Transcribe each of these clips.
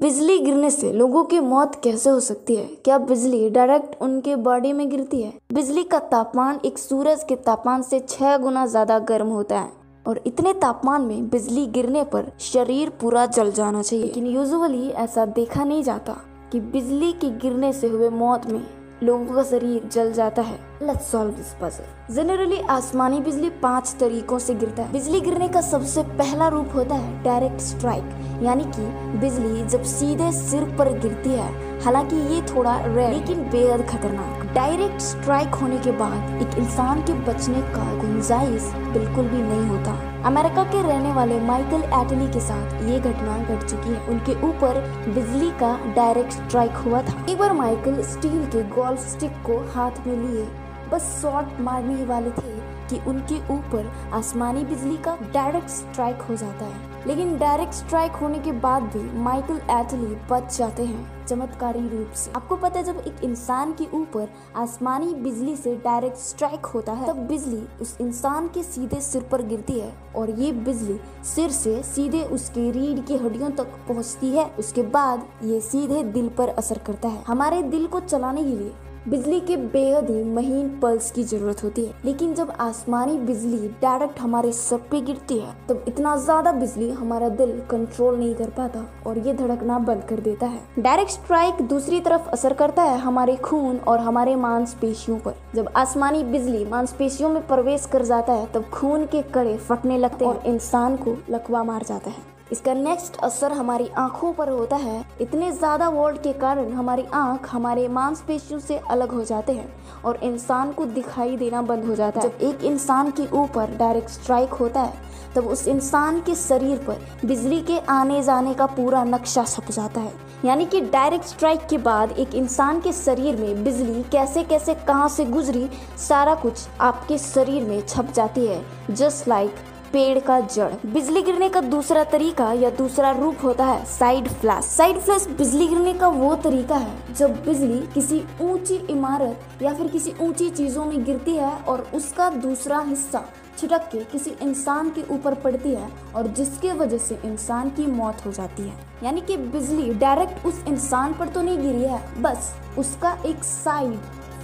बिजली गिरने से लोगों की मौत कैसे हो सकती है? क्या बिजली डायरेक्ट उनके बॉडी में गिरती है? बिजली का तापमान एक सूरज के तापमान से छह गुना ज़्यादा गर्म होता है और इतने तापमान में बिजली गिरने पर शरीर पूरा जल जाना चाहिए। लेकिन यूजुअली ऐसा देखा नहीं जाता कि बिजली के गिरने से हुए मौत में लोगों का शरीर जल जाता है। Let's solve this puzzle generally आसमानी बिजली पाँच तरीकों से गिरता है। बिजली गिरने का सबसे पहला रूप होता है डायरेक्ट स्ट्राइक यानी कि बिजली जब सीधे सिर पर गिरती है। हालाँकि ये थोड़ा रेयर लेकिन बेहद खतरनाक। डायरेक्ट स्ट्राइक होने के बाद एक इंसान के बचने का गुंजाइश बिल्कुल भी नहीं होता। अमेरिका के रहने वाले माइकल एटली के साथ ये घटना घट चुकी है। उनके ऊपर बिजली का डायरेक्ट स्ट्राइक हुआ था। एक बार माइकल स्टील के गोल्फ स्टिक को हाथ में लिए बस शॉट मारने ही वाले थे कि उनके ऊपर आसमानी बिजली का डायरेक्ट स्ट्राइक हो जाता है। लेकिन डायरेक्ट स्ट्राइक होने के बाद भी माइकल एटली बच जाते हैं, चमत्कारी रूप से। आपको पता है, जब एक इंसान के ऊपर आसमानी बिजली से डायरेक्ट स्ट्राइक होता है, तब बिजली उस इंसान के सीधे सिर पर गिरती है और ये बिजली सिर से सीधे उसके रीढ़ की हड्डियों तक पहुँचती है। उसके बाद ये सीधे दिल पर असर करता है। हमारे दिल को चलाने के लिए बिजली के बेहद ही महीन पल्स की ज़रूरत होती है। लेकिन जब आसमानी बिजली डायरेक्ट हमारे सर पे गिरती है, तब इतना ज़्यादा बिजली हमारा दिल कंट्रोल नहीं कर पाता और ये धड़कना बंद कर देता है। डायरेक्ट स्ट्राइक दूसरी तरफ़ असर करता है हमारे खून और हमारे मांसपेशियों पर। जब आसमानी बिजली मांसपेशियों में प्रवेश कर जाता है, तब खून के कड़े फटने लगते हैं और इंसान को लकवा मार जाता है। इसका नेक्स्ट असर हमारी आँखों पर होता है। इतने ज़्यादा वोल्ट के कारण हमारी आँख हमारे मांसपेशियों से अलग हो जाते हैं और इंसान को दिखाई देना बंद हो जाता है। जब एक इंसान के ऊपर डायरेक्ट स्ट्राइक होता है, तब उस इंसान के शरीर पर बिजली के आने जाने का पूरा नक्शा छप जाता है। यानी कि डायरेक्ट स्ट्राइक के बाद एक इंसान के शरीर में बिजली कैसे कैसे कहाँ से गुजरी, सारा कुछ आपके शरीर में छप जाती है। जस्ट लाइक like पेड़ का जड़। बिजली गिरने का दूसरा तरीका या दूसरा रूप होता है साइड फ्लैश। साइड फ्लैश बिजली गिरने का वो तरीका है, जब बिजली किसी ऊँची इमारत या फिर किसी ऊँची चीज़ों में गिरती है और उसका दूसरा हिस्सा छिटक के किसी इंसान के ऊपर पड़ती है और जिसके वजह से इंसान की मौत हो जाती है। यानी कि बिजली डायरेक्ट उस इंसान पर तो नहीं गिरी है, बस उसका एक साइड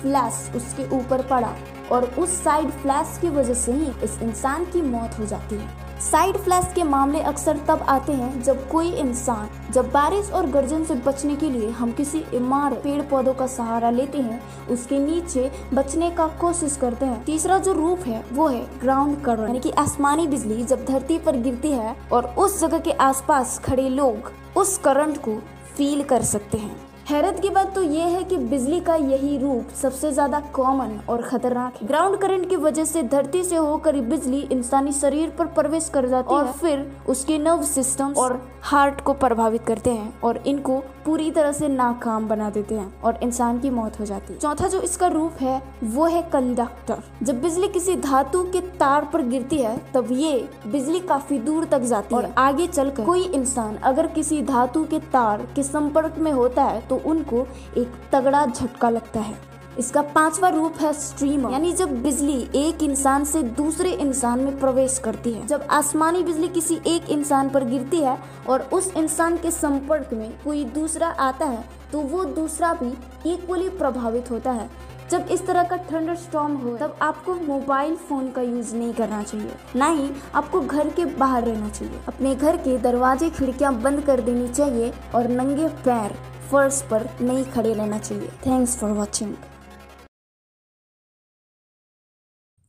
फ्लैश उसके ऊपर पड़ा और उस साइड फ्लैश की वजह से ही इस इंसान की मौत हो जाती है। साइड फ्लैश के मामले अक्सर तब आते हैं जब कोई इंसान, जब बारिश और गर्जन से बचने के लिए हम किसी इमारत पेड़ पौधों का सहारा लेते हैं, उसके नीचे बचने का कोशिश करते हैं। तीसरा जो रूप है, वो है ग्राउंड करंट यानी कि आसमानी बिजली जब धरती पर गिरती है और उस जगह के आसपास खड़े लोग उस करंट को फील कर सकते हैं। हैरत की बात तो ये है कि बिजली का यही रूप सबसे ज़्यादा कॉमन और खतरनाक है। ग्राउंड करंट की वजह से धरती से होकर बिजली इंसानी शरीर पर प्रवेश कर जाती और है। और फिर उसके नर्व सिस्टम और हार्ट को प्रभावित करते हैं और इनको पूरी तरह से नाकाम बना देते हैं और इंसान की मौत हो जाती है। चौथा जो इसका रूप है वो है कंडक्टर जब बिजली किसी धातु के तार पर गिरती है तब ये बिजली काफ़ी दूर तक जाती है। और आगे चलकर कोई इंसान अगर किसी धातु के तार के संपर्क में होता है तो उनको एक तगड़ा झटका लगता है। इसका पांचवा रूप है स्ट्रीमर यानी जब बिजली एक इंसान से दूसरे इंसान में प्रवेश करती है। जब आसमानी बिजली किसी एक इंसान पर गिरती है और उस इंसान के संपर्क में कोई दूसरा आता है तो वो दूसरा भी इक्वली प्रभावित होता है। जब इस तरह का थंडर स्टॉर्म हो, तब आपको मोबाइल फ़ोन का यूज़ नहीं करना चाहिए। ना ही आपको घर के बाहर रहना चाहिए। अपने घर के दरवाजे खिड़कियाँ बंद कर देनी चाहिए और नंगे पैर फर्श पर नहीं खड़े रहना चाहिए। थैंक्स फॉर वॉचिंग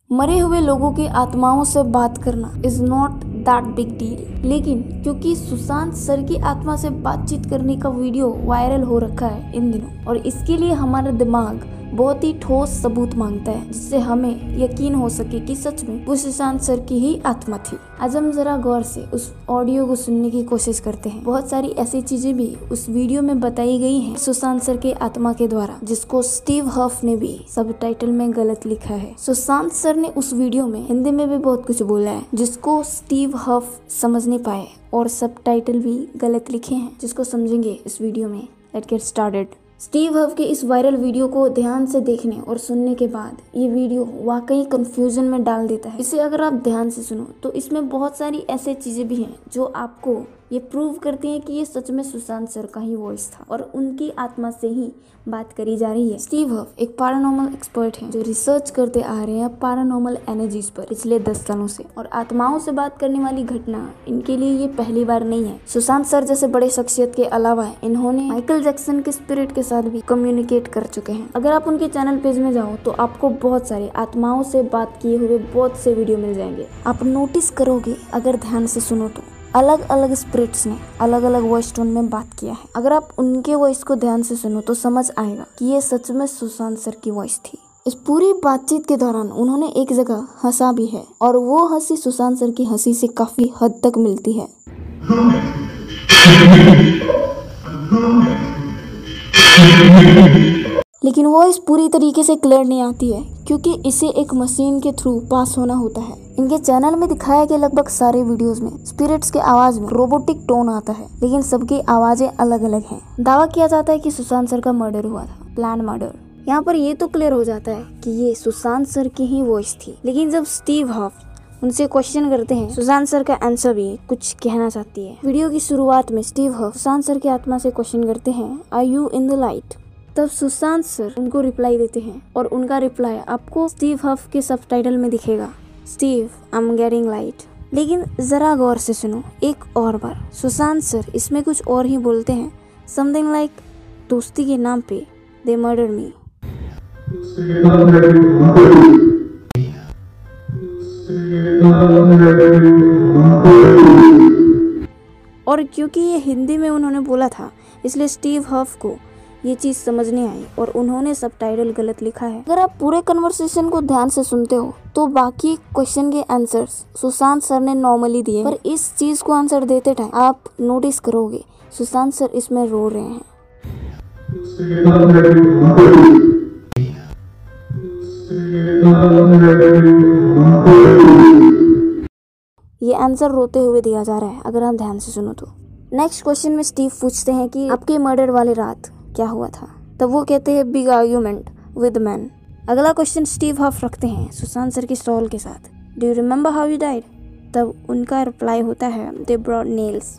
मरे हुए लोगों की आत्माओं से बात करना is not that big deal लेकिन क्योंकि सुशांत सर की आत्मा से बातचीत करने का वीडियो वायरल हो रखा है इन दिनों, और इसके लिए हमारा दिमाग बहुत ही ठोस सबूत माँगता है, जिससे हमें यकीन हो सके कि सच में वो सुशांत सर की ही आत्मा थी। आज हम जरा गौर से उस ऑडियो को सुनने की कोशिश करते हैं। बहुत सारी ऐसी चीज़ें भी उस वीडियो में बताई गई हैं सुशांत सर के आत्मा के द्वारा, जिसको स्टीव हफ ने भी सब टाइटल में गलत लिखा है। सुशांत सर ने उस वीडियो में हिंदी में भी बहुत कुछ बोला है, जिसको स्टीव हफ समझ नहीं पाए और सब टाइटल भी गलत लिखे हैं, जिसको समझेंगे इस वीडियो में। Let get started. स्टीव हव के इस वायरल वीडियो को ध्यान से देखने और सुनने के बाद ये वीडियो वाकई कंफ्यूजन में डाल देता है। इसे अगर आप ध्यान से सुनो तो इसमें बहुत सारी ऐसी चीज़ें भी हैं जो आपको ये प्रूव करती हैं कि ये सच में सुशांत सर का ही वॉइस था और उनकी आत्मा से ही बात करी जा रही है। स्टीव हफ एक पैरानॉर्मल एक्सपर्ट हैं, जो रिसर्च करते आ रहे हैं पैरानॉर्मल एनर्जीज पर पिछले दस सालों से। और आत्माओं से बात करने वाली घटना इनके लिए ये पहली बार नहीं है। सुशांत सर जैसे बड़े शख्सियत के अलावा इन्होंने माइकल जैक्सन के स्पिरिट के साथ भी कम्युनिकेट कर चुके हैं। अगर आप उनके चैनल पेज में जाओ तो आपको बहुत सारे आत्माओं से बात किए हुए बहुत से वीडियो मिल जाएँगे। आप नोटिस करोगे, अगर ध्यान से सुनो तो। अलग अलग स्पिरिट्स ने अलग अलग वॉइस टोन में बात किया है। अगर आप उनके वॉइस को ध्यान से सुनो तो समझ आएगा कि ये सच में सुशांत सर की वॉइस थी। इस पूरी बातचीत के दौरान उन्होंने एक जगह हंसा भी है और वो हँसी सुशांत सर की हँसी से काफ़ी हद तक मिलती है। लेकिन वो इस पूरी तरीके से क्लियर नहीं आती है क्योंकि इसे एक मशीन के थ्रू पास होना होता है। इनके चैनल में दिखाया गया लगभग सारे वीडियोस में स्पिरिट्स के आवाज़ में रोबोटिक टोन आता है, लेकिन सबकी आवाज़ें अलग अलग हैं। दावा किया जाता है कि सुशांत सर का मर्डर हुआ था प्लान मर्डर यहाँ पर ये तो क्लियर हो जाता है कि ये सुशांत सर की ही वॉइस थी। लेकिन जब स्टीव हॉफ उनसे क्वेश्चन करते हैं, सुशांत सर का आंसर भी कुछ कहना चाहती है। वीडियो की शुरुआत में स्टीव हॉफ सुशांत सर की आत्मा से क्वेश्चन करते हैं are you in the light तब सुशांत सर उनको रिप्लाई देते हैं और उनका रिप्लाई आपको स्टीव हफ के सब में दिखेगा। Steve I am getting light लेकिन ज़रा गौर से सुनो, एक और बार। सुशांत सर इसमें कुछ और ही बोलते हैं। समथिंग लाइक दोस्ती के नाम पे दे मर्डर मी और क्योंकि ये हिंदी में उन्होंने बोला था, इसलिए स्टीव हफ को ये चीज़ समझ नहीं आई और उन्होंने सब टाइटल गलत लिखा है। अगर आप पूरे कन्वर्सेशन को ध्यान से सुनते हो तो बाकी क्वेश्चन के आंसर्स सुशांत सर ने नॉर्मली दिए पर इस चीज़ को आंसर देते टाइम आप नोटिस करोगे, सुशांत सर इसमें रो रहे हैं। ये आंसर रोते हुए दिया जा रहा है, अगर आप ध्यान से सुनो तो। नेक्स्ट क्वेश्चन में स्टीव पूछते हैं कि आपके मर्डर वाले रात क्या हुआ था? तब वो कहते हैं बिग आर्ग्यूमेंट विद मैन अगला क्वेश्चन स्टीव हफ रखते हैं, सुशांत सर की सॉल के साथ। Do you remember how you died तब उनका रिप्लाई होता है दे ब्रॉड नेल्स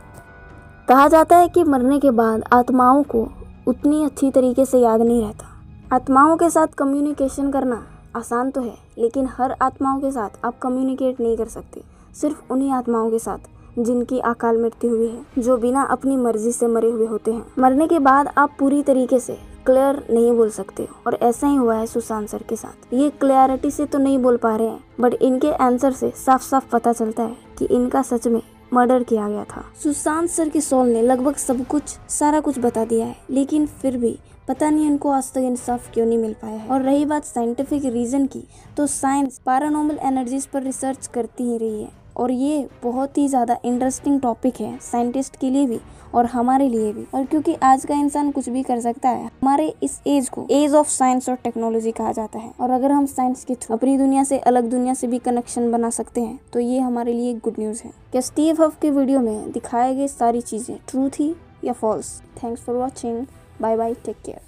कहा जाता है कि मरने के बाद आत्माओं को उतनी अच्छी तरीके से याद नहीं रहता। आत्माओं के साथ कम्युनिकेशन करना आसान तो है, लेकिन हर आत्माओं के साथ आप कम्युनिकेट नहीं कर सकते, सिर्फ़ उन्हीं आत्माओं के साथ। जिनकी अकाल मृत्यु हुई है, जो बिना अपनी मर्ज़ी से मरे हुए होते हैं। मरने के बाद आप पूरी तरीके से क्लियर नहीं बोल सकते और ऐसा ही हुआ है सुशांत सर के साथ। ये क्लियरिटी से तो नहीं बोल पा रहे हैं, बट इनके आंसर से साफ़ साफ़ पता चलता है कि इनका सच में मर्डर किया गया था। सुशांत सर के सोल ने लगभग सब कुछ, सारा कुछ बता दिया है, लेकिन फिर भी पता नहीं इनको आज तक इंसाफ क्यों नहीं मिल पाया है। और रही बात साइंटिफिक रीजन की तो साइंस पैरानॉर्मल एनर्जीज पर रिसर्च करती ही रही है। और ये बहुत ही ज़्यादा इंटरेस्टिंग टॉपिक है साइंटिस्ट के लिए भी और हमारे लिए भी। और क्योंकि आज का इंसान कुछ भी कर सकता है, हमारे इस एज को एज ऑफ़ साइंस और टेक्नोलॉजी कहा जाता है। और अगर हम साइंस के थ्रू अपनी दुनिया से, अलग दुनिया से भी कनेक्शन बना सकते हैं तो ये हमारे लिए गुड न्यूज़ है। क्या स्टीव हफ के वीडियो में दिखाए गए सारी चीज़ें ट्रू थी या false thanks for watching bye bye take care